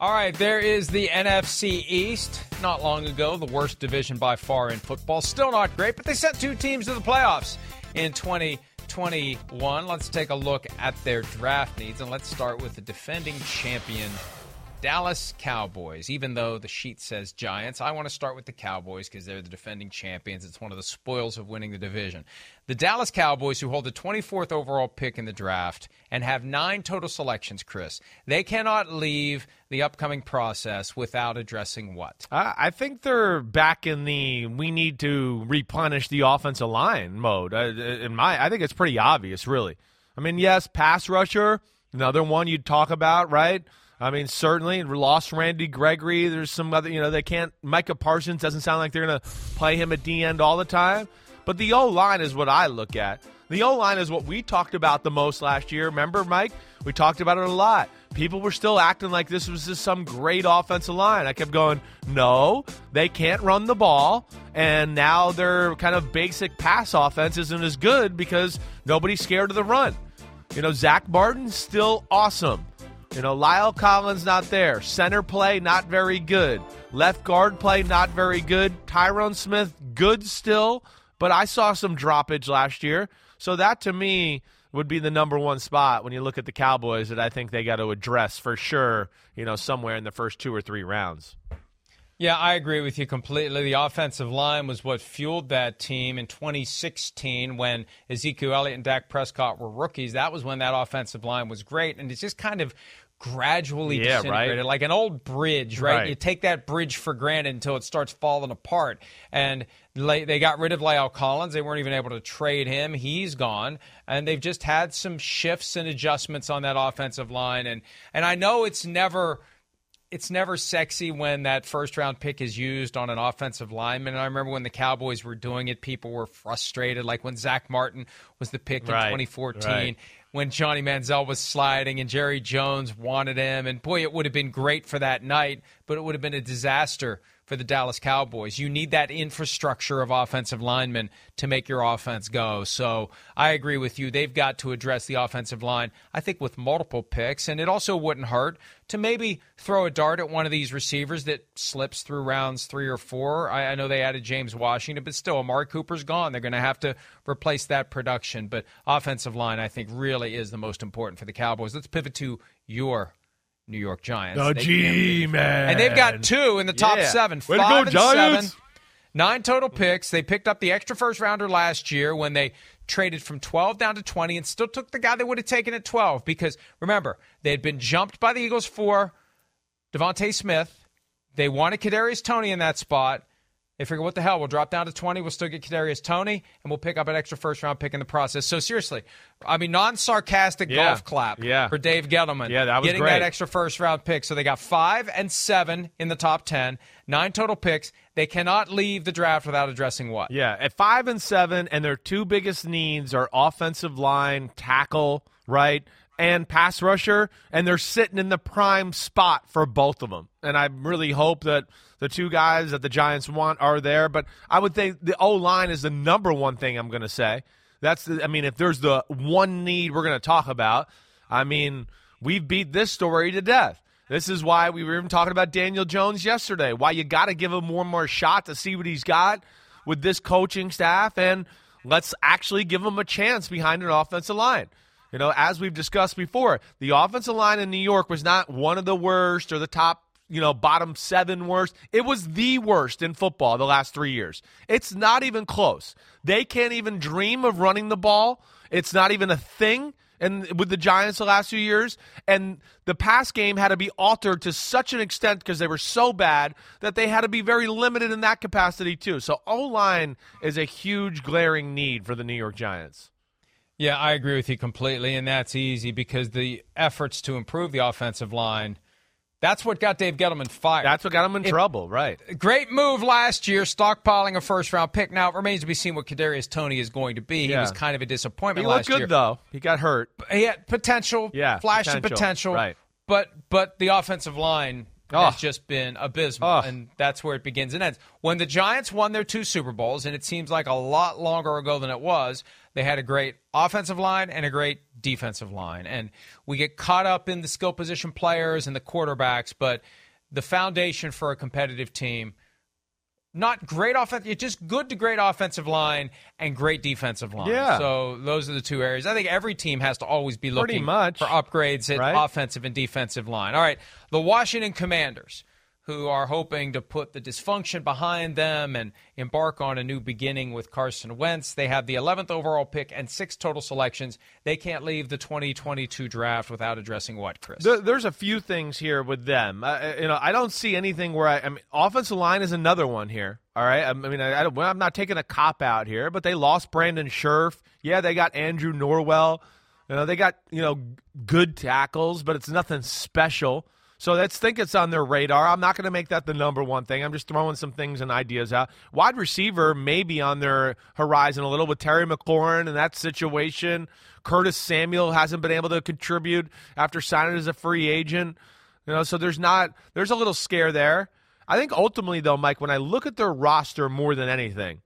All right, there is the NFC East. Not long ago, the worst division by far in football. Still not great, but they sent two teams to the playoffs in 2021. Let's take a look at their draft needs, and let's start with the defending champion Dallas Cowboys. Even though the sheet says Giants, I want to start with the Cowboys because they're the defending champions. It's one of the spoils of winning the division. The Dallas Cowboys, who hold the 24th overall pick in the draft and have nine total selections, Chris, they cannot leave the upcoming process without addressing what? I think they're back in the we need to replenish the offensive line mode. In my, I think it's pretty obvious, really. I mean, yes, pass rusher, another one you'd talk about, right? I mean, certainly lost Randy Gregory. There's some other, you know, they can't. Micah Parsons doesn't sound like they're going to play him at D end all the time. But the O line is what I look at. The O line is what we talked about the most last year. Remember, Mike? We talked about it a lot. People were still acting like this was just some great offensive line. I kept going, no, they can't run the ball. And now their kind of basic pass offense isn't as good because nobody's scared of the run. You know, Zack Martin's still awesome. You know, Lyle Collins not there. Center play not very good. Left guard play not very good. Tyron Smith good still, but I saw some droppage last year. So that to me would be the number one spot when you look at the Cowboys that I think they got to address for sure, you know, somewhere in the first two or three rounds. Yeah, I agree with you completely. The offensive line was what fueled that team in 2016 when Ezekiel Elliott and Dak Prescott were rookies. That was when that offensive line was great. And it's just kind of gradually yeah, disintegrated, right? like an old bridge, right? Right. You take that bridge for granted until it starts falling apart. And they got rid of Lyle Collins. They weren't even able to trade him. He's gone. And they've just had some shifts and adjustments on that offensive line. And and I know it's never it's never sexy when that first round pick is used on an offensive lineman. And I remember when the Cowboys were doing it, people were frustrated. Like when Zack Martin was the pick in 2014 right. When Johnny Manziel was sliding and Jerry Jones wanted him. And boy, it would have been great for that night, but it would have been a disaster for the Dallas Cowboys. You need that infrastructure of offensive linemen to make your offense go. So I agree with you. They've got to address the offensive line, I think, with multiple picks. And it also wouldn't hurt to maybe throw a dart at one of these receivers that slips through rounds three or four. I, I know they added James Washington, but still, Amari Cooper's gone. They're going to have to replace that production. But offensive line, I think, really is the most important for the Cowboys. Let's pivot to your New York Giants. Oh, They gee, man. And they've got two in the top Yeah. seven. Way to five go, and Giants. seven. Nine total picks. They picked up the extra first rounder last year when they traded from 12 down to 20 and still took the guy they would have taken at 12 because remember, they had been jumped by the Eagles for DeVonta Smith. They wanted Kadarius Toney in that spot. They figure, what the hell? We'll drop down to 20. We'll still get Kadarius Toney, and we'll pick up an extra first round pick in the process. So, seriously, I mean, non sarcastic Yeah. golf clap Yeah. for Dave Gettleman. Yeah, that was Getting great. that extra first round pick. So, they got five and seven in the top 10, nine total picks. They cannot leave the draft without addressing what? Yeah, at five and seven, and their two biggest needs are offensive line, tackle, right, and pass rusher, and they're sitting in the prime spot for both of them. And I really hope that The two guys that the Giants want are there, but I would think the O line is the number one thing I'm going to say. That's the, I mean, if there's the one need we're going to talk about, I mean, we've beat this story to death. This is why we were even talking about Daniel Jones yesterday. Why you got to give him one more shot to see what he's got with this coaching staff, and let's actually give him a chance behind an offensive line. You know, as we've discussed before, the offensive line in New York was not one of the worst or the top, you know, bottom seven worst. It was the worst in football the last three years. It's not even close. They can't even dream of running the ball. It's not even a thing and with the Giants the last few years, and the pass game had to be altered to such an extent because they were so bad that they had to be very limited in that capacity too. So O line is a huge glaring need for the New York Giants. Yeah, I agree with you completely, and that's easy because the efforts to improve the offensive line. That's what got Dave Gettleman fired. That's what got him in It- trouble, right? Great move last year, stockpiling a first round pick. Now it remains to be seen what Kadarius Toney is going to be. He was kind of a disappointment He looked good year. though. He got hurt. He had potential, Yeah, flash of potential, potential, right. But but the offensive line Oh. has just been abysmal, Oh. and that's where it begins and ends. When the Giants won their two Super Bowls, and it seems like a lot longer ago than it was, they had a great offensive line and a great defensive line, and we get caught up in the skill position players and the quarterbacks, but the foundation for a competitive team not great offense, it's just good to great offensive line and great defensive line. Yeah. So those are the two areas. I think every team has to always be Pretty looking much. for upgrades at Right. offensive and defensive line. All right, the Washington Commanders, who are hoping to put the dysfunction behind them and embark on a new beginning with Carson Wentz. They have the 11th overall pick and six total selections. They can't leave the 2022 draft without addressing what, Chris? There, there's a few things here with them. Uh, you know, I don't see anything where I, I mean, offensive line is another one here. All right, I, mean, I, I'm not taking a cop out here, but they lost Brandon Scherff. Yeah, they got Andrew Norwell. You know, they got you know good tackles, but it's nothing special. So let's think it's on their radar. I'm not going to make that the number one thing. I'm just throwing some things and ideas out. Wide receiver may be on their horizon a little with Terry McLaurin in that situation. Curtis Samuel hasn't been able to contribute after signing as a free agent. You know, so there's not there's a little scare there. I think ultimately though, Mike, when I look at their roster more than anything,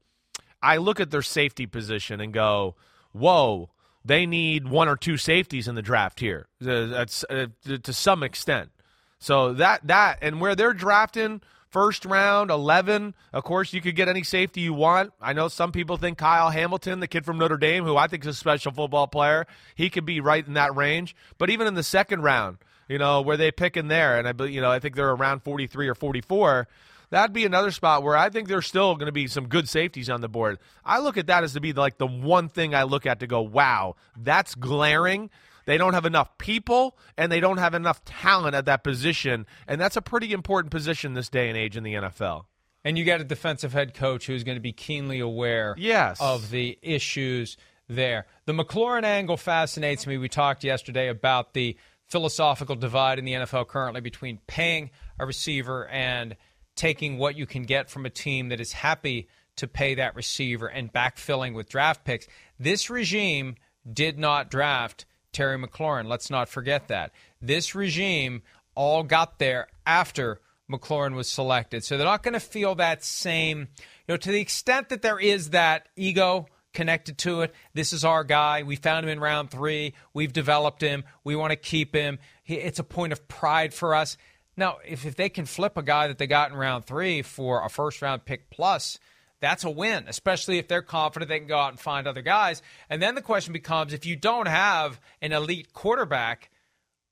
I look at their safety position and go, "Whoa, they need one or two safeties in the draft here." Uh, That's uh, to some extent. So that that and where they're drafting first round 11, of course you could get any safety you want. I know some people think Kyle Hamilton, the kid from Notre Dame who I think is a special football player, he could be right in that range. But even in the second round, you know, where they pick in there and I you know, I think they're around 43 or 44, that'd be another spot where I think there's still going to be some good safeties on the board. I look at that as to be like the one thing I look at to go, "Wow, that's glaring." They don't have enough people and they don't have enough talent at that position. And that's a pretty important position this day and age in the NFL. And you got a defensive head coach who's going to be keenly aware Yes. of the issues there. The McLaurin angle fascinates me. We talked yesterday about the philosophical divide in the NFL currently between paying a receiver and taking what you can get from a team that is happy to pay that receiver and backfilling with draft picks. This regime did not draft Terry McLaurin. Let's not forget that. This regime all got there after McLaurin was selected. So they're not going to feel that same, you know, to the extent that there is that ego connected to it. This is our guy. We found him in round three. We've developed him. We want to keep him. It's a point of pride for us. Now, if, if they can flip a guy that they got in round three for a first round pick plus, that's a win, especially if they're confident they can go out and find other guys. And then the question becomes if you don't have an elite quarterback,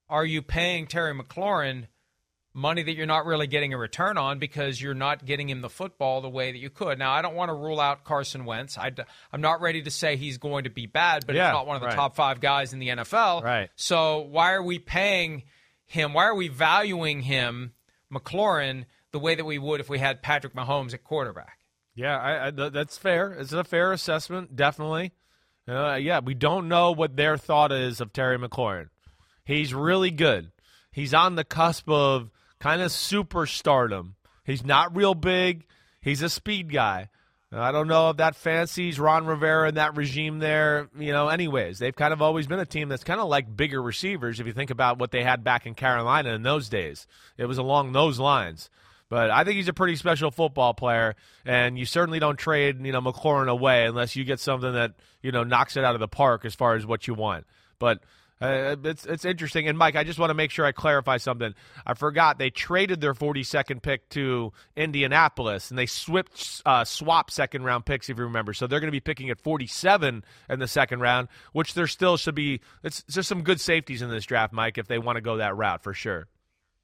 are you paying Terry McLaurin money that you're not really getting a return on because you're not getting him the football the way that you could? Now, I don't want to rule out Carson Wentz. I, am not ready to say he's going to be bad, but Yeah, he's not one of the right. top five guys in the NFL. Right. So why are we paying him? Why are we valuing him, McLaurin, the way that we would if we had Patrick Mahomes at quarterback? Yeah, I, I, th- that's fair. It's a fair assessment, definitely. Uh, yeah, we don't know what their thought is of Terry McLaurin. He's really good. He's on the cusp of kind of superstardom. He's not real big. He's a speed guy. I don't know if that fancies Ron Rivera and that regime there. You know, anyways, they've kind of always been a team that's kind of like bigger receivers. If you think about what they had back in Carolina in those days, it was along those lines. But I think he's a pretty special football player, and you certainly don't trade, you know, McLaurin away unless you get something that you know knocks it out of the park as far as what you want. But uh, it's it's interesting. And Mike, I just want to make sure I clarify something. I forgot they traded their 42nd pick to Indianapolis, and they swapped uh, swap second round picks, if you remember. So they're going to be picking at 47 in the second round, which there still should be. It's just some good safeties in this draft, Mike, if they want to go that route for sure.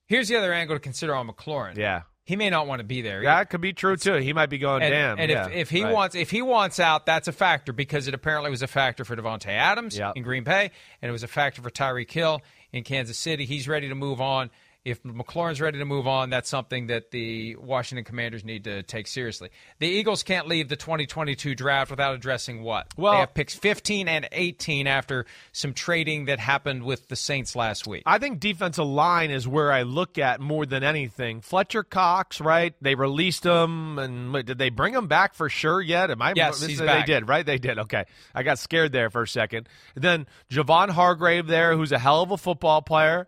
Here's the other angle to consider on McLaurin. Yeah he may not want to be there. That could be true too. He might be going and, damn. And yeah, if, if he right. wants if he wants out, that's a factor because it apparently was a factor for Davante Adams yep. in Green Bay, and it was a factor for Tyreek Hill in Kansas City. He's ready to move on if McLaurin's ready to move on, that's something that the Washington Commanders need to take seriously. The Eagles can't leave the 2022 draft without addressing what? Well, they have picks 15 and 18 after some trading that happened with the Saints last week. I think defensive line is where I look at more than anything. Fletcher Cox, right? They released him, and did they bring him back for sure yet? Am I? Yes, this, he's they back. did, right? They did. Okay, I got scared there for a second. And then Javon Hargrave there, who's a hell of a football player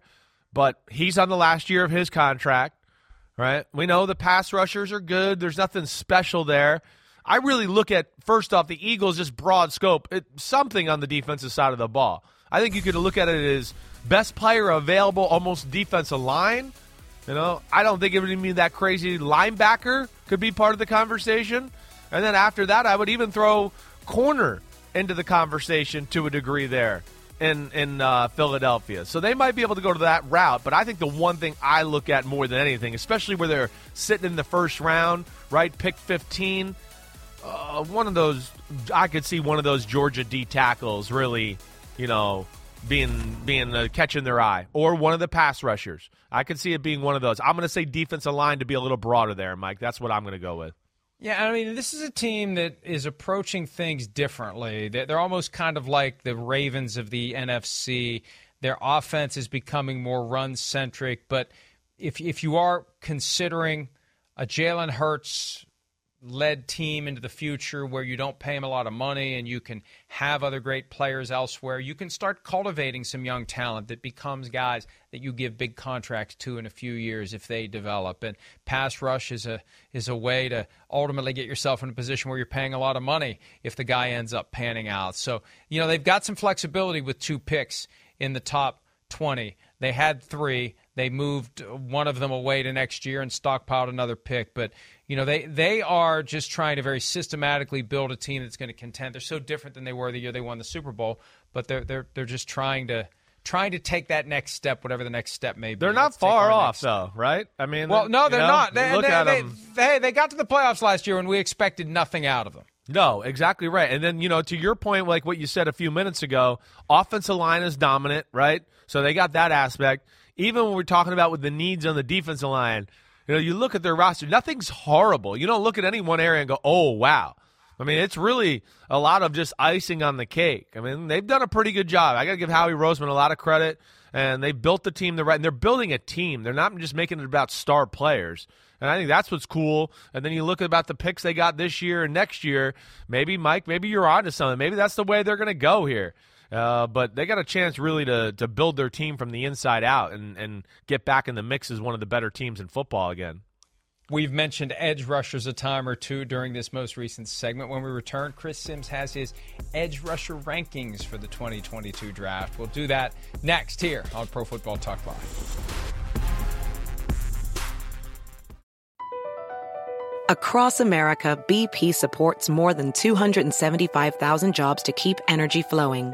but he's on the last year of his contract, right? We know the pass rushers are good. There's nothing special there. I really look at first off the Eagles just broad scope, it, something on the defensive side of the ball. I think you could look at it as best player available, almost defensive line. You know, I don't think it would mean that crazy linebacker could be part of the conversation. And then after that, I would even throw corner into the conversation to a degree there in in uh, Philadelphia. So they might be able to go to that route. But I think the one thing I look at more than anything, especially where they're sitting in the first round, right, pick 15, uh, one of those I could see one of those Georgia D tackles really, you know, being being uh, catching their eye, or one of the pass rushers. I could see it being one of those. I'm going to say defensive line to be a little broader there, Mike. That's what I'm going to go with. Yeah, I mean, this is a team that is approaching things differently. They're almost kind of like the Ravens of the NFC. Their offense is becoming more run centric, but if if you are considering a Jalen Hurts led team into the future where you don't pay him a lot of money and you can have other great players elsewhere. You can start cultivating some young talent that becomes guys that you give big contracts to in a few years if they develop. And pass rush is a is a way to ultimately get yourself in a position where you're paying a lot of money if the guy ends up panning out. So, you know, they've got some flexibility with two picks in the top 20. They had 3. They moved one of them away to next year and stockpiled another pick, but you know they they are just trying to very systematically build a team that's going to contend. They're so different than they were the year they won the Super Bowl, but they're they're they're just trying to trying to take that next step, whatever the next step may be. They're not Let's far off, though, right? I mean, well, no, they're you know, not. They, look they, at they, them. They, they got to the playoffs last year, and we expected nothing out of them. No, exactly right. And then, you know, to your point, like what you said a few minutes ago, offensive line is dominant, right? So they got that aspect even when we're talking about with the needs on the defensive line, you know, you look at their roster, nothing's horrible. You don't look at any one area and go, oh, wow. I mean, it's really a lot of just icing on the cake. I mean, they've done a pretty good job. I got to give Howie Roseman a lot of credit, and they built the team the right. And they're building a team. They're not just making it about star players. And I think that's what's cool. And then you look at about the picks they got this year and next year. Maybe Mike, maybe you're onto something. Maybe that's the way they're going to go here. Uh, but they got a chance really to, to build their team from the inside out and, and get back in the mix as one of the better teams in football again. We've mentioned edge rushers a time or two during this most recent segment. When we return, Chris Simms has his edge rusher rankings for the 2022 draft. We'll do that next here on Pro Football Talk Live. Across America, BP supports more than 275,000 jobs to keep energy flowing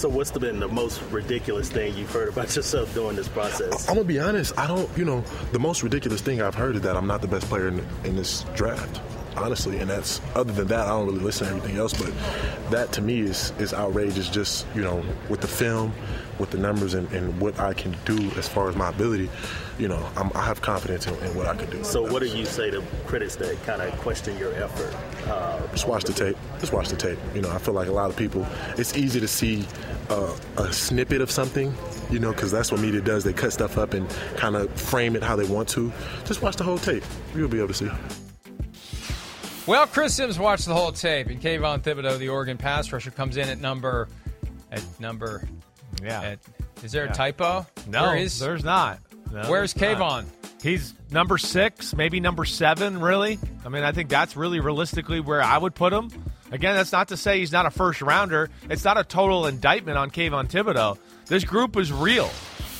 So, what's been the most ridiculous thing you've heard about yourself during this process? I'm gonna be honest. I don't. You know, the most ridiculous thing I've heard is that I'm not the best player in, in this draft. Honestly. And that's other than that, I don't really listen to everything else. But that to me is is outrageous. Just you know, with the film, with the numbers, and, and what I can do as far as my ability. You know, I'm, i have confidence in, in, what I can do. So, what do you say to critics that kind of question your effort? Uh, Just watch the tape. Just watch the tape. You know, I feel like a lot of people. It's easy to see uh, a snippet of something you know, because that's what media does. They cut stuff up and kind of frame it how they want to. Just watch the whole tape. You'll be able to see. Well, Chris Simms watched the whole tape, and Kayvon Thibodeaux, the Oregon pass rusher, comes in at number at number. Yeah. At, is there a typo? No, is, there's not. No, Where's Kayvon? He's number six, maybe number seven. Really, I mean, I think that's really realistically where I would put him. Again, that's not to say he's not a first rounder. It's not a total indictment on Kayvon Thibodeaux. This group is real.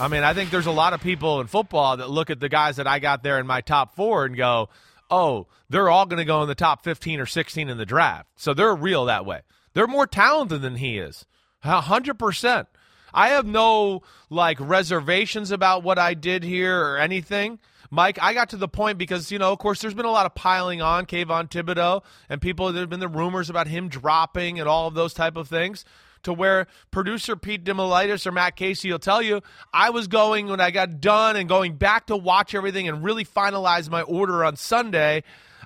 I mean, I think there's a lot of people in football that look at the guys that I got there in my top four and go, oh, they're all going to go in the top 15 or 16 in the draft. So they're real that way. They're more talented than he is. 100%. I have no like reservations about what I did here or anything. Mike, I got to the point because, you know, of course, there's been a lot of piling on Kayvon Thibodeaux and people, there have been the rumors about him dropping and all of those type of things to where producer Pete Damilatis or Matt Casey will tell you, I was going when I got done and going back to watch everything and really finalize my order on Sunday.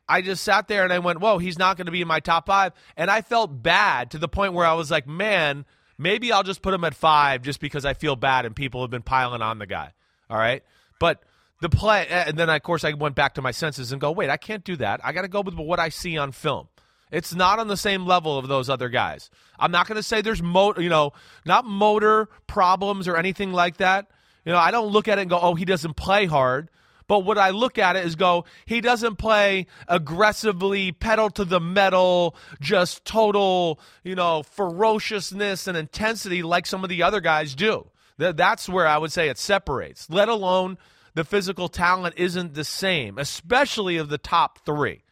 I just sat there and I went, whoa, he's not going to be in my top five. And I felt bad to the point where I was like, man, maybe I'll just put him at five just because I feel bad and people have been piling on the guy. All right. But the play, and then of course I went back to my senses and go, wait, I can't do that. I got to go with what I see on film. It's not on the same level of those other guys. I'm not going to say there's motor, you know, not motor problems or anything like that. You know, I don't look at it and go, oh, he doesn't play hard. But what I look at it is go, he doesn't play aggressively, pedal to the metal, just total, you know, ferociousness and intensity like some of the other guys do. That's where I would say it separates, let alone the physical talent isn't the same, especially of the top three.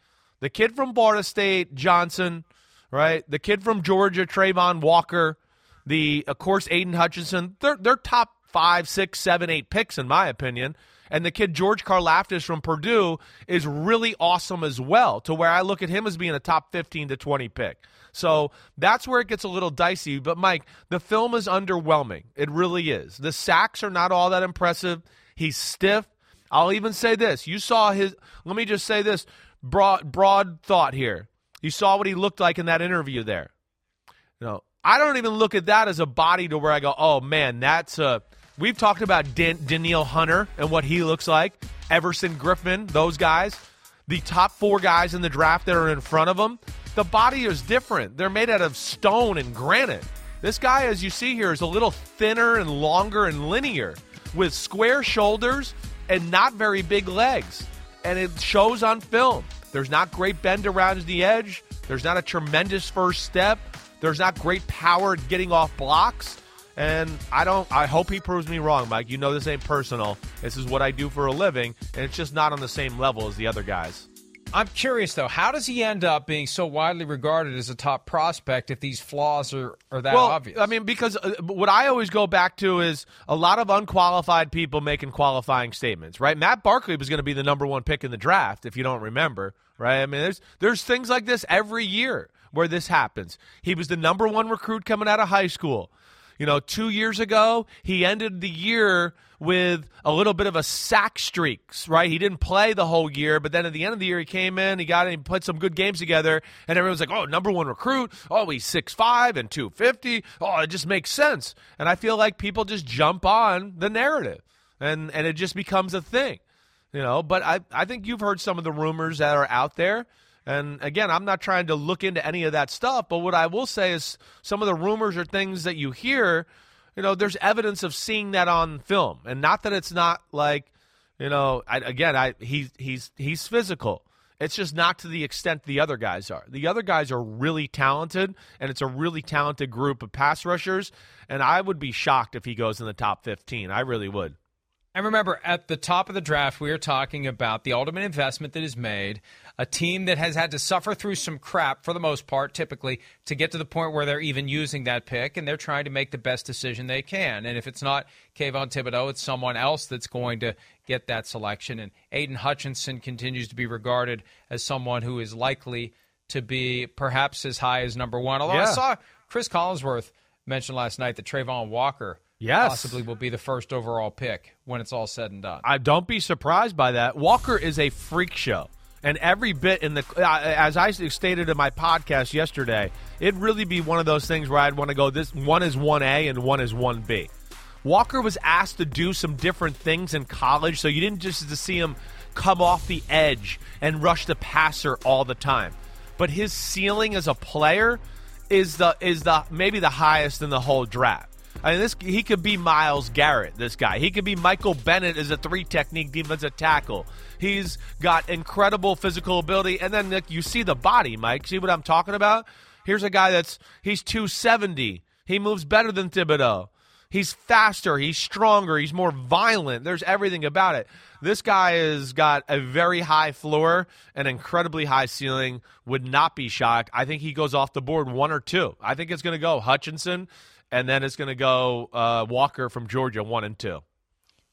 The kid from Florida State, Johnson, right? The kid from Georgia, Travon Walker, the of course Aidan Hutchinson. They're they're top five, six, seven, eight picks in my opinion. And the kid George Karlaftis from Purdue is really awesome as well, to where I look at him as being a top 15 to 20 pick. So that's where it gets a little dicey. But Mike, the film is underwhelming. It really is. The sacks are not all that impressive. He's stiff. I'll even say this. You saw his let me just say this broad broad thought here. You saw what he looked like in that interview there. You know, I don't even look at that as a body to where I go, "Oh man, that's a We've talked about Dan- Danielle Hunter and what he looks like, Everson Griffen, those guys, the top 4 guys in the draft that are in front of them. The body is different. They're made out of stone and granite. This guy, as you see here, is a little thinner and longer and linear with square shoulders and not very big legs. And it shows on film. There's not great bend around the edge. There's not a tremendous first step. There's not great power getting off blocks. And I don't I hope he proves me wrong, Mike. You know this ain't personal. This is what I do for a living, and it's just not on the same level as the other guys. I'm curious though, how does he end up being so widely regarded as a top prospect if these flaws are, are that well, obvious? I mean, because uh, what I always go back to is a lot of unqualified people making qualifying statements, right? Matt Barkley was going to be the number one pick in the draft, if you don't remember, right? I mean, there's there's things like this every year where this happens. He was the number one recruit coming out of high school. You know, two years ago, he ended the year with a little bit of a sack streaks, right? He didn't play the whole year, but then at the end of the year, he came in, he got in, he put some good games together, and everyone's like, oh, number one recruit. Oh, he's 6'5 and 250. Oh, it just makes sense. And I feel like people just jump on the narrative, and, and it just becomes a thing, you know? But I, I think you've heard some of the rumors that are out there. And again, I'm not trying to look into any of that stuff, but what I will say is some of the rumors or things that you hear, you know, there's evidence of seeing that on film, and not that it's not like, you know, I, again, I he he's he's physical. It's just not to the extent the other guys are. The other guys are really talented, and it's a really talented group of pass rushers. And I would be shocked if he goes in the top 15. I really would. And remember, at the top of the draft, we are talking about the ultimate investment that is made, a team that has had to suffer through some crap for the most part, typically, to get to the point where they're even using that pick, and they're trying to make the best decision they can. And if it's not Kayvon Thibodeaux, it's someone else that's going to get that selection. And Aidan Hutchinson continues to be regarded as someone who is likely to be perhaps as high as number one. Although Yeah. I saw Cris Collinsworth mention last night that Travon Walker Yes. possibly will be the first overall pick when it's all said and done. I don't be surprised by that. Walker is a freak show. And every bit in the, uh, as I stated in my podcast yesterday, it'd really be one of those things where I'd want to go. This one is one A and one is one B. Walker was asked to do some different things in college, so you didn't just to see him come off the edge and rush the passer all the time. But his ceiling as a player is the is the maybe the highest in the whole draft. I mean, this he could be Myles Garrett. This guy, he could be Michael Bennett as a three technique defensive tackle. He's got incredible physical ability, and then you see the body, Mike. See what I'm talking about? Here's a guy that's he's 270. He moves better than Thibodeaux. He's faster. He's stronger. He's more violent. There's everything about it. This guy has got a very high floor, an incredibly high ceiling. Would not be shocked. I think he goes off the board one or two. I think it's going to go Hutchinson, and then it's going to go uh, Walker from Georgia, one and two.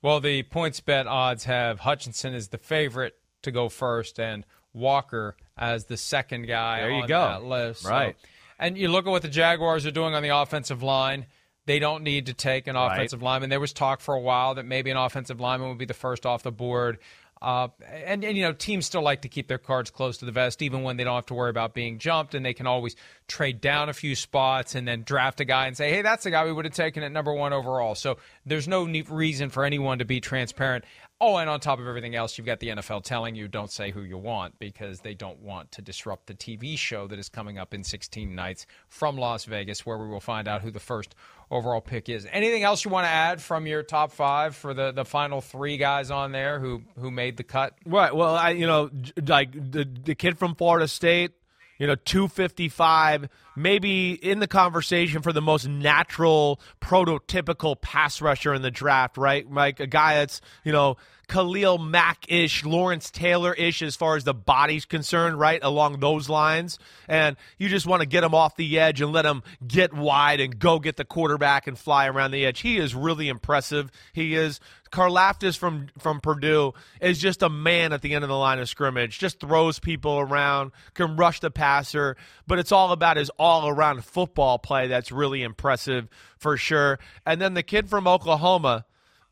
Well, the PointsBet odds have Hutchinson as the favorite to go first and Walker as the second guy There you on go. that list. So- Right. and you look at what the Jaguars are doing on the offensive line. They don't need to take an Right. offensive lineman. There was talk for a while that maybe an offensive lineman would be the first off the board. Uh, and, and, you know, teams still like to keep their cards close to the vest, even when they don't have to worry about being jumped, and they can always trade down a few spots and then draft a guy and say, hey, that's the guy we would have taken at number one overall. So there's no reason for anyone to be transparent. Oh, and on top of everything else, you've got the NFL telling you don't say who you want because they don't want to disrupt the TV show that is coming up in 16 nights from Las Vegas, where we will find out who the first overall pick is. Anything else you want to add from your top five for the, the final three guys on there who who made the cut? Right. Well, I you know like the the kid from Florida State, you know, 255, maybe in the conversation for the most natural prototypical pass rusher in the draft, right? Like a guy that's, you know, Khalil Mack-ish, Lawrence Taylor-ish as far as the body's concerned, right? Along those lines. And you just want to get him off the edge and let him get wide and go get the quarterback and fly around the edge. He is really impressive. He is Karlaftis from from Purdue is just a man at the end of the line of scrimmage. Just throws people around, can rush the passer, but it's all about his all-around football play that's really impressive for sure. And then the kid from Oklahoma,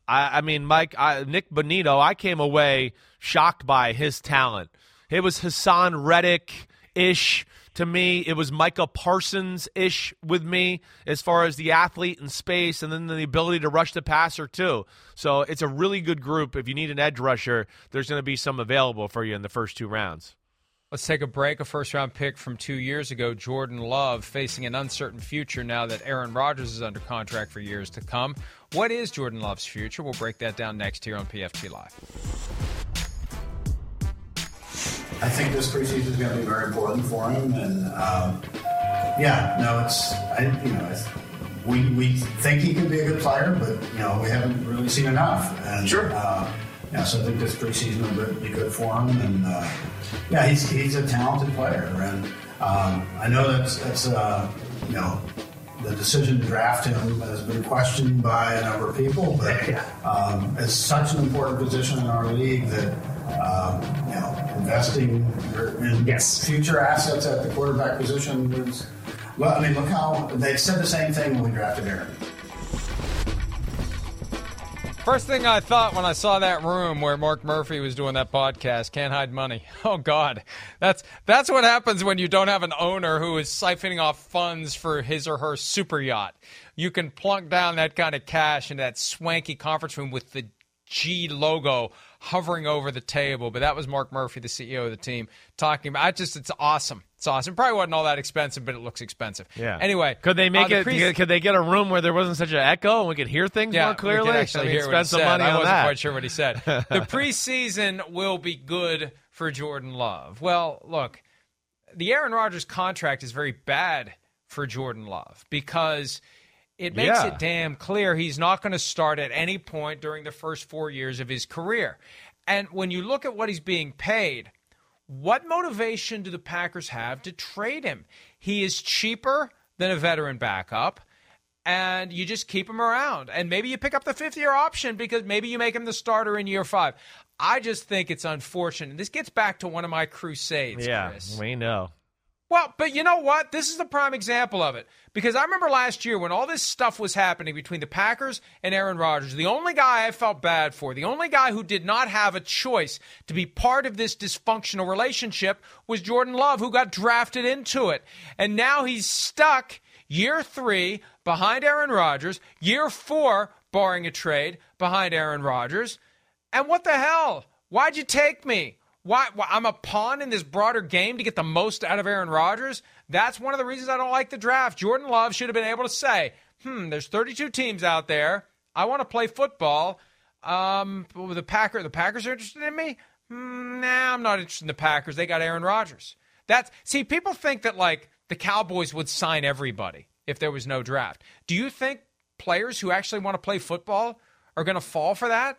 I, I mean, Mike, I, Nik Bonitto, I came away shocked by his talent. It was Haason Reddick ish to me. It was Micah Parsons ish with me as far as the athlete and space, and then the ability to rush the passer too. So it's a really good group. If you need an edge rusher, there's going to be some available for you in the first two rounds. Let's take a break. A first round pick from two years ago, Jordan Love, facing an uncertain future now that Aaron Rodgers is under contract for years to come. What is Jordan Love's future? We'll break that down next here on PFT Live. I think this preseason is going to be very important for him, and um, yeah, no, it's I, you know it's, we we think he can be a good player, but you know we haven't really seen enough. And, Sure. Uh, yeah, so I think this preseason will be good for him, and uh, yeah, he's he's a talented player, and um, I know that's that's uh, you know. The decision to draft him has been questioned by a number of people, but um, it's such an important position in our league that um, you know investing in Yes. future assets at the quarterback position is. Well, I mean, look how they said the same thing when we drafted Aaron. First thing I thought when I saw that room where Mark Murphy was doing that podcast, can't hide money. Oh God, that's that's what happens when you don't have an owner who is siphoning off funds for his or her super yacht. You can plunk down that kind of cash in that swanky conference room with the G logo hovering over the table. But that was Mark Murphy, the CEO of the team, talking about. I just, it's awesome. It's awesome. Probably wasn't all that expensive, but it looks expensive. Yeah. Anyway, could they uh, make the it? pre- could they get a room where there wasn't such an echo and we could hear things yeah, more clearly? We can actually I mean, hear spend what he some said. money I on wasn't that. quite sure what he said. the preseason will be good for Jordan Love. Well, look, the Aaron Rodgers contract is very bad for Jordan Love because it makes Yeah. it damn clear he's not going to start at any point during the first four years of his career. And when you look at what he's being paid, what motivation do the Packers have to trade him? He is cheaper than a veteran backup, and you just keep him around. And maybe you pick up the fifth year option because maybe you make him the starter in year five. I just think it's unfortunate. This gets back to one of my crusades, Yeah, Chris. we know. Well, but you know what? This is the prime example of it. Because I remember last year when all this stuff was happening between the Packers and Aaron Rodgers, the only guy I felt bad for, the only guy who did not have a choice to be part of this dysfunctional relationship was Jordan Love, who got drafted into it. And now he's stuck year three behind Aaron Rodgers, year four, barring a trade, behind Aaron Rodgers. And what the hell? Why'd you take me? Why, why I'm a pawn in this broader game to get the most out of Aaron Rodgers? That's one of the reasons I don't like the draft. Jordan Love should have been able to say, "Hmm, there's 32 teams out there. I want to play football. Um, the Packer, the Packers are interested in me. Hmm, nah, I'm not interested in the Packers. They got Aaron Rodgers. That's see, people think that like the Cowboys would sign everybody if there was no draft. Do you think players who actually want to play football are going to fall for that?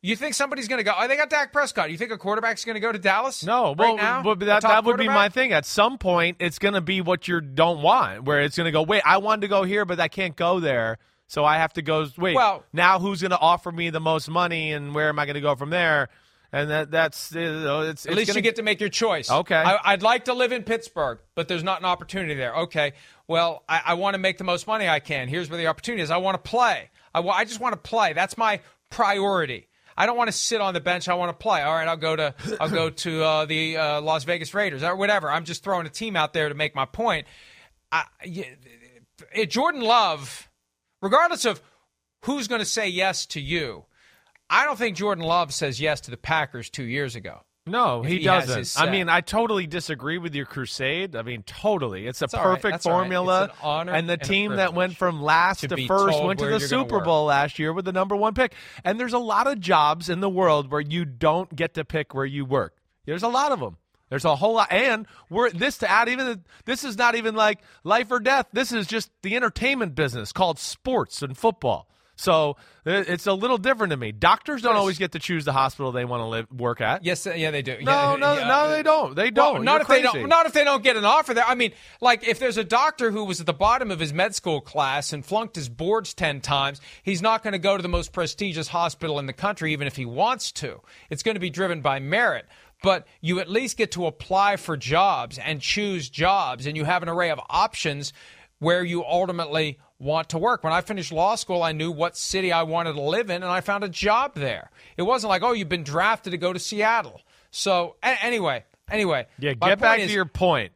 You think somebody's going to go? Oh, they got Dak Prescott. You think a quarterback's going to go to Dallas? No, right well, now? but that, that would be my thing. At some point, it's going to be what you don't want, where it's going to go, wait, I wanted to go here, but I can't go there. So I have to go, wait, Well- now who's going to offer me the most money and where am I going to go from there? And that that's, you know, it's, At it's least gonna, you get to make your choice. Okay. I, I'd like to live in Pittsburgh, but there's not an opportunity there. Okay. Well, I, I want to make the most money I can. Here's where the opportunity is. I want to play. I, I just want to play. That's my priority. I don't want to sit on the bench. I want to play. All right, I'll go to I'll go to uh, the uh, Las Vegas Raiders or whatever. I'm just throwing a team out there to make my point. I, eh, Jordan Love, regardless of who's going to say yes to you, I don't think Jordan Love says yes to the Packers two years ago. No, he, he doesn't. I mean, I totally disagree with your crusade. I mean, totally. It's a right. perfect right. formula. It's an honor and the and team that went from last to to, first went to the Super. Bowl last year with the number one pick. And there's a lot of jobs in the world where you don't get to pick where you work. There's a lot of them. There's a whole lot, and we're this to add even. This is not even like life or death. This is just the entertainment business called sports and football. So it's a little different to me. Doctors don't always get to choose the hospital they want to live work at. Yes, uh, yeah, they do. No, yeah, no, yeah. no, they don't. They don't. not You're if they don't. Not if they don't get an offer there. I mean, like if there's a doctor who was at the bottom of his med school class and flunked his boards ten times, he's not going to go to the most prestigious hospital in the country, even if he wants to. It's going to be driven by merit. But you at least get to apply for jobs and choose jobs, and you have an array of options where you ultimately want to work. When I finished law school, I knew what city I wanted to live in, and I found a job there. It wasn't like, oh, you've been drafted to go to Seattle. So a- anyway, anyway, Yeah, get back point to your point.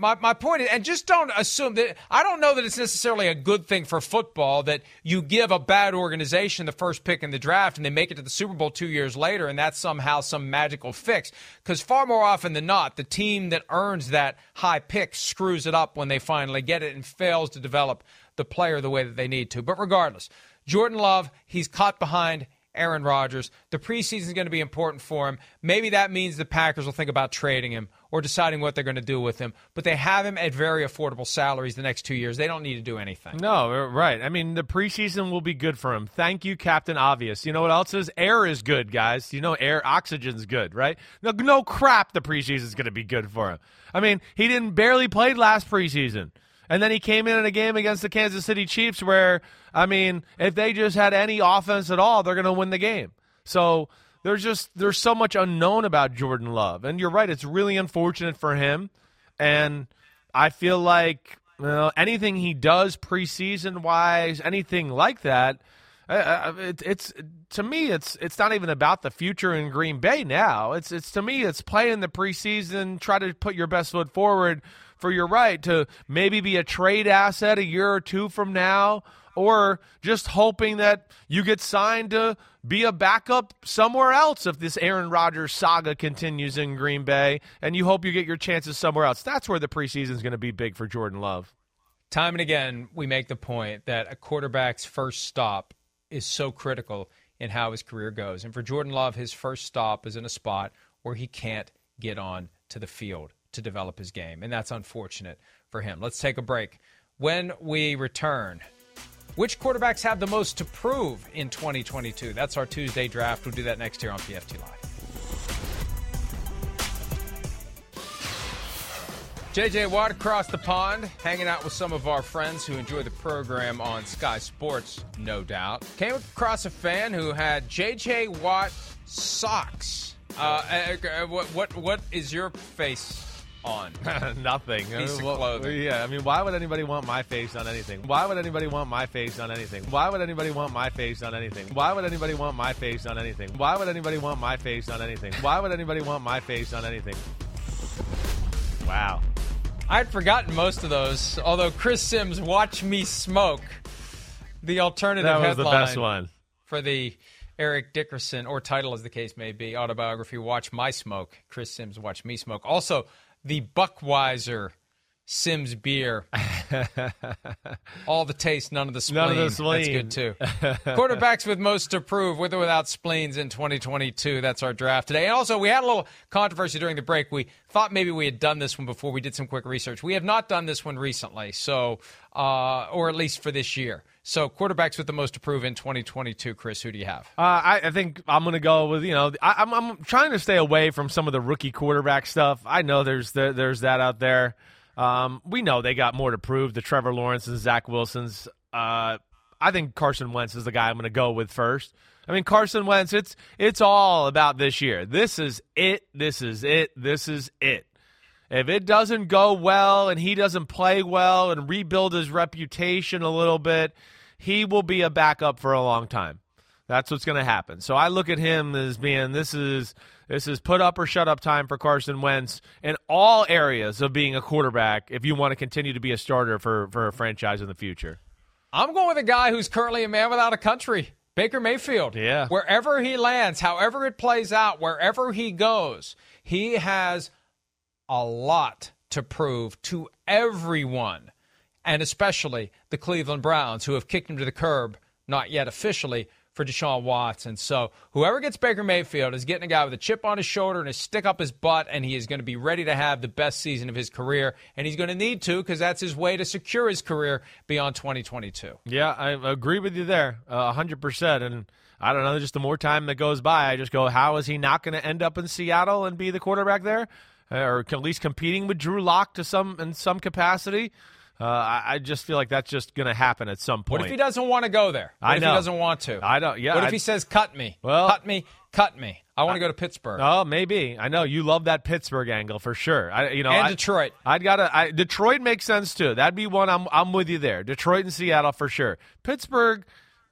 My, my point is, and just don't assume that I don't know that it's necessarily a good thing for football that you give a bad organization the first pick in the draft and they make it to the Super Bowl two years later and that's somehow some magical fix. Because far more often than not, the team that earns that high pick screws it up when they finally get it and fails to develop the player the way that they need to. But regardless, Jordan Love, he's caught behind Aaron Rodgers. The preseason is going to be important for him. Maybe that means the Packers will think about trading him or deciding what they're going to do with him. But they have him at very affordable salaries the next two years. They don't need to do anything. No, right. I mean, the preseason will be good for him. Thank you, Captain Obvious. You know what else is? Air is good, guys. You know, air, oxygen's good, right? No, no crap. The preseason is going to be good for him. I mean, he didn't barely played last preseason. And then he came in in a game against the Kansas City Chiefs where, I mean, if they just had any offense at all, they're going to win the game. So there's just there's so much unknown about Jordan Love, and you're right. It's really unfortunate for him, and I feel like well, anything he does preseason wise, anything like that, uh, uh, it, it's to me, it's it's not even about the future in Green Bay now. It's it's to me, it's play in the preseason, try to put your best foot forward for your right to maybe be a trade asset a year or two from now, or just hoping that you get signed to be a backup somewhere else if this Aaron Rodgers saga continues in Green Bay, and you hope you get your chances somewhere else. That's where the preseason is going to be big for Jordan Love. Time and again, we make the point that a quarterback's first stop is so critical in how his career goes. And for Jordan Love, his first stop is in a spot where he can't get on to the field to develop his game. And that's unfortunate for him. Let's take a break. When we return, Which quarterbacks have the most to prove in 2022? That's our Tuesday draft. We'll do that next year on PFT Live. JJ Watt across the pond, hanging out with some of our friends who enjoy the program on Sky Sports, no doubt. Came across a fan who had JJ Watt socks. Uh, uh, uh, what what what is your face on? Nothing. Piece of Well, clothing. Yeah, I mean, why would anybody want my face on anything? Why would anybody want my face on anything? Why would anybody want my face on anything? Why would anybody want my face on anything? Why would anybody want my face on anything? Why would anybody want my face on anything? Wow. I'd forgotten most of those. Although Chris Simms, "Watch Me Smoke," the alternative That was the best one. for the Eric Dickerson, or title as the case may be, autobiography. Watch My Smoke. Chris Simms, "Watch Me Smoke." Also, the Buckweiser Simms beer. All the taste, none of the spleen. None of the spleen. That's good too. Quarterbacks with most to prove, with or without spleens in 2022. That's our draft today. And also, we had a little controversy during the break. We thought maybe we had done this one before. We did some quick research. We have not done this one recently, so uh, or at least for this year. So, quarterbacks with the most to prove in 2022. Chris, who do you have? Uh, I, I think I'm going to go with you know I, I'm I'm trying to stay away from some of the rookie quarterback stuff. I know there's there, there's that out there. Um, we know they got more to prove. The Trevor Lawrence and Zach Wilsons. Uh, I think Carson Wentz is the guy I'm going to go with first. I mean Carson Wentz. It's it's all about this year. This is it. This is it. This is it. If it doesn't go well and he doesn't play well and rebuild his reputation a little bit, he will be a backup for a long time. That's what's going to happen. So I look at him as being this is this is put up or shut up time for Carson Wentz in all areas of being a quarterback if you want to continue to be a starter for for a franchise in the future. I'm going with a guy who's currently a man without a country, Baker Mayfield. Yeah. Wherever he lands, however it plays out, wherever he goes, he has a lot to prove to everyone, and especially the Cleveland Browns, who have kicked him to the curb, not yet officially, for Deshaun Watson. So whoever gets Baker Mayfield is getting a guy with a chip on his shoulder and a stick up his butt, and he is going to be ready to have the best season of his career, and he's going to need to because that's his way to secure his career beyond 2022. Yeah, I agree with you there, hundred percent. And I don't know, just the more time that goes by, I just go, how is he not going to end up in Seattle and be the quarterback there, Uh, or at least competing with Drew Lock to some in some capacity? Uh, I, I just feel like that's just going to happen at some point. What if he doesn't want to go there? What I if know. he doesn't want to? I don't- yeah, What if I- he says, "Cut me"? Well- cut me, cut me. I want to go to Pittsburgh. Oh, maybe. I know you love that Pittsburgh angle for sure. I, you know, And Detroit. I'd gotta. I, Detroit makes sense too. That'd be one. I'm. I'm with you there. Detroit and Seattle for sure. Pittsburgh.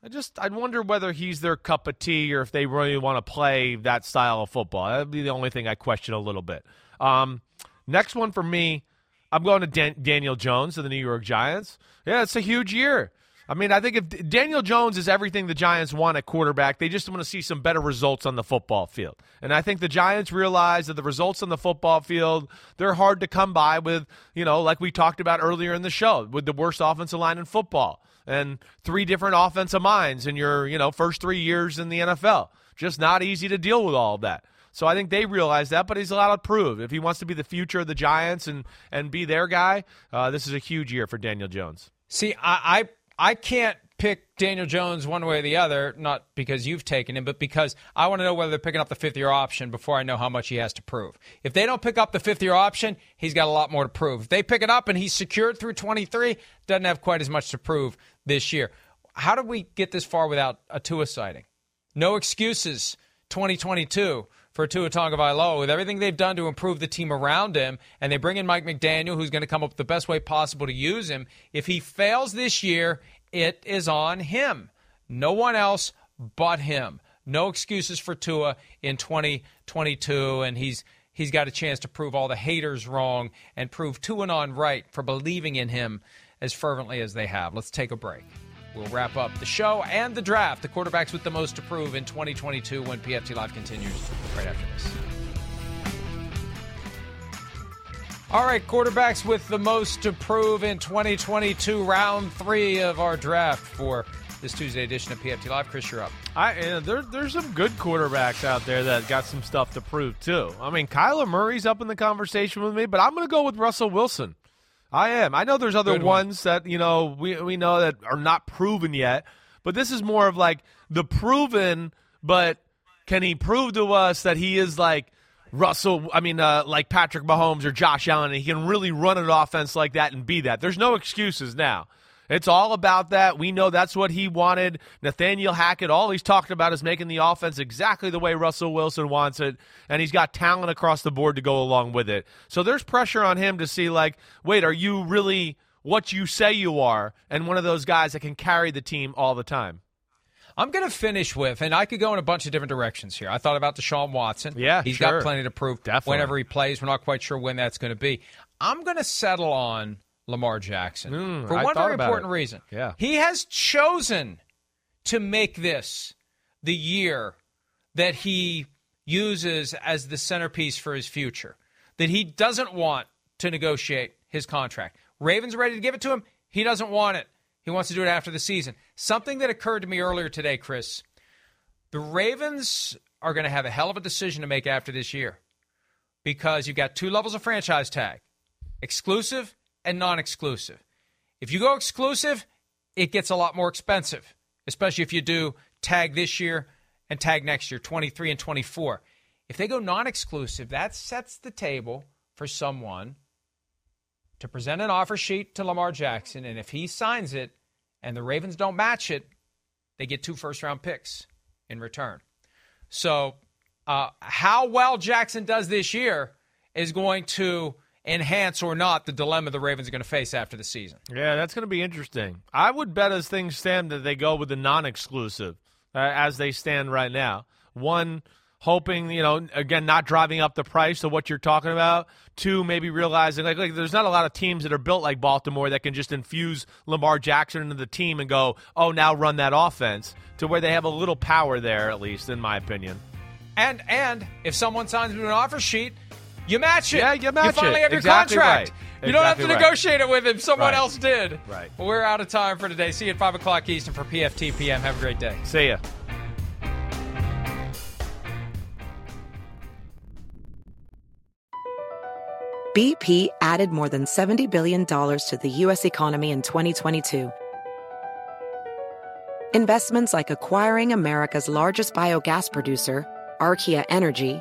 I just. I'd wonder whether he's their cup of tea or if they really want to play that style of football. That'd be the only thing I question a little bit. Um, next one for me. I'm going to Dan- Daniel Jones of the New York Giants. Yeah, it's a huge year. I mean, I think if D- Daniel Jones is everything the Giants want at quarterback, they just want to see some better results on the football field. And I think the Giants realize that the results on the football field, they're hard to come by with, you know, like we talked about earlier in the show, with the worst offensive line in football and three different offensive minds in your, you know, first three years in the NFL. Just not easy to deal with all of that. So I think they realize that, but he's allowed to prove if he wants to be the future of the Giants and and be their guy. Uh, this is a huge year for Daniel Jones. See, I, I I can't pick Daniel Jones one way or the other, not because you've taken him, but because I want to know whether they're picking up the fifth year option before I know how much he has to prove. If they don't pick up the fifth year option, he's got a lot more to prove. If they pick it up and he's secured through 23, doesn't have quite as much to prove this year. How did we get this far without a Tua sighting? No excuses 2022 for Tua Tagovailoa with everything they've done to improve the team around him, and they bring in Mike McDaniel, who's going to come up with the best way possible to use him. If he fails this year, it is on him. No one else but him. No excuses for Tua in 2022, and he's he's got a chance to prove all the haters wrong and prove Tuanon right for believing in him as fervently as they have. Let's take a break. We'll wrap up the show and the draft, the quarterbacks with the most to prove in 2022 when PFT Live continues right after this. All right, quarterbacks with the most to prove in 2022, round three of our draft for this Tuesday edition of PFT Live. Chris, you're up. I uh, there, there's some good quarterbacks out there that got some stuff to prove too. I mean, Kyler Murray's up in the conversation with me, but I'm going to go with Russell Wilson. I am. I know there's other Good one. ones that you know we we know that are not proven yet, but this is more of like the proven. But can he prove to us that he is like Russell? I mean, uh, like Patrick Mahomes or Josh Allen, and he can really run an offense like that and be that. There's no excuses now. It's all about that. We know that's what he wanted. Nathaniel Hackett, all he's talked about is making the offense exactly the way Russell Wilson wants it, and he's got talent across the board to go along with it. So there's pressure on him to see, like, wait, are you really what you say you are, and one of those guys that can carry the team all the time? I'm going to finish with, and I could go in a bunch of different directions here. I thought about Deshaun Watson. Yeah, he's sure. got plenty to prove. Definitely. Whenever he plays, we're not quite sure when that's going to be. I'm going to settle on Lamar Jackson Mm, for I one very important it. reason. Yeah. he has chosen to make this the year that he uses as the centerpiece for his future. That he doesn't want to negotiate his contract. Ravens ready to give it to him. He doesn't want it. He wants to do it after the season. Something that occurred to me earlier today, Chris. The Ravens are going to have a hell of a decision to make after this year because you've got two levels of franchise tag exclusive and non exclusive. If you go exclusive, it gets a lot more expensive, especially if you do tag this year and tag next year, 23 and 24. If they go non exclusive, that sets the table for someone to present an offer sheet to Lamar Jackson. And if he signs it and the Ravens don't match it, they get two first round picks in return. So, uh, how well Jackson does this year is going to enhance or not the dilemma the Ravens are going to face after the season. Yeah, that's going to be interesting. I would bet as things stand that they go with the non-exclusive uh, as they stand right now. One, hoping you know again not driving up the price of what you're talking about. Two, maybe realizing like, like there's not a lot of teams that are built like Baltimore that can just infuse Lamar Jackson into the team and go, oh, now run that offense to where they have a little power there at least in my opinion. And and if someone signs you an offer sheet, you match it. Yeah, you match it. You finally it. have your Exactly contract. right. You don't have to right. negotiate it with him. Someone Right. else did. Right. Well, we're out of time for today. See you at 5 o'clock Eastern for PFT PM. Have a great day. See ya. BP added more than $70 billion to the U.S. economy in 2022. Investments like acquiring America's largest biogas producer, Archaea Energy,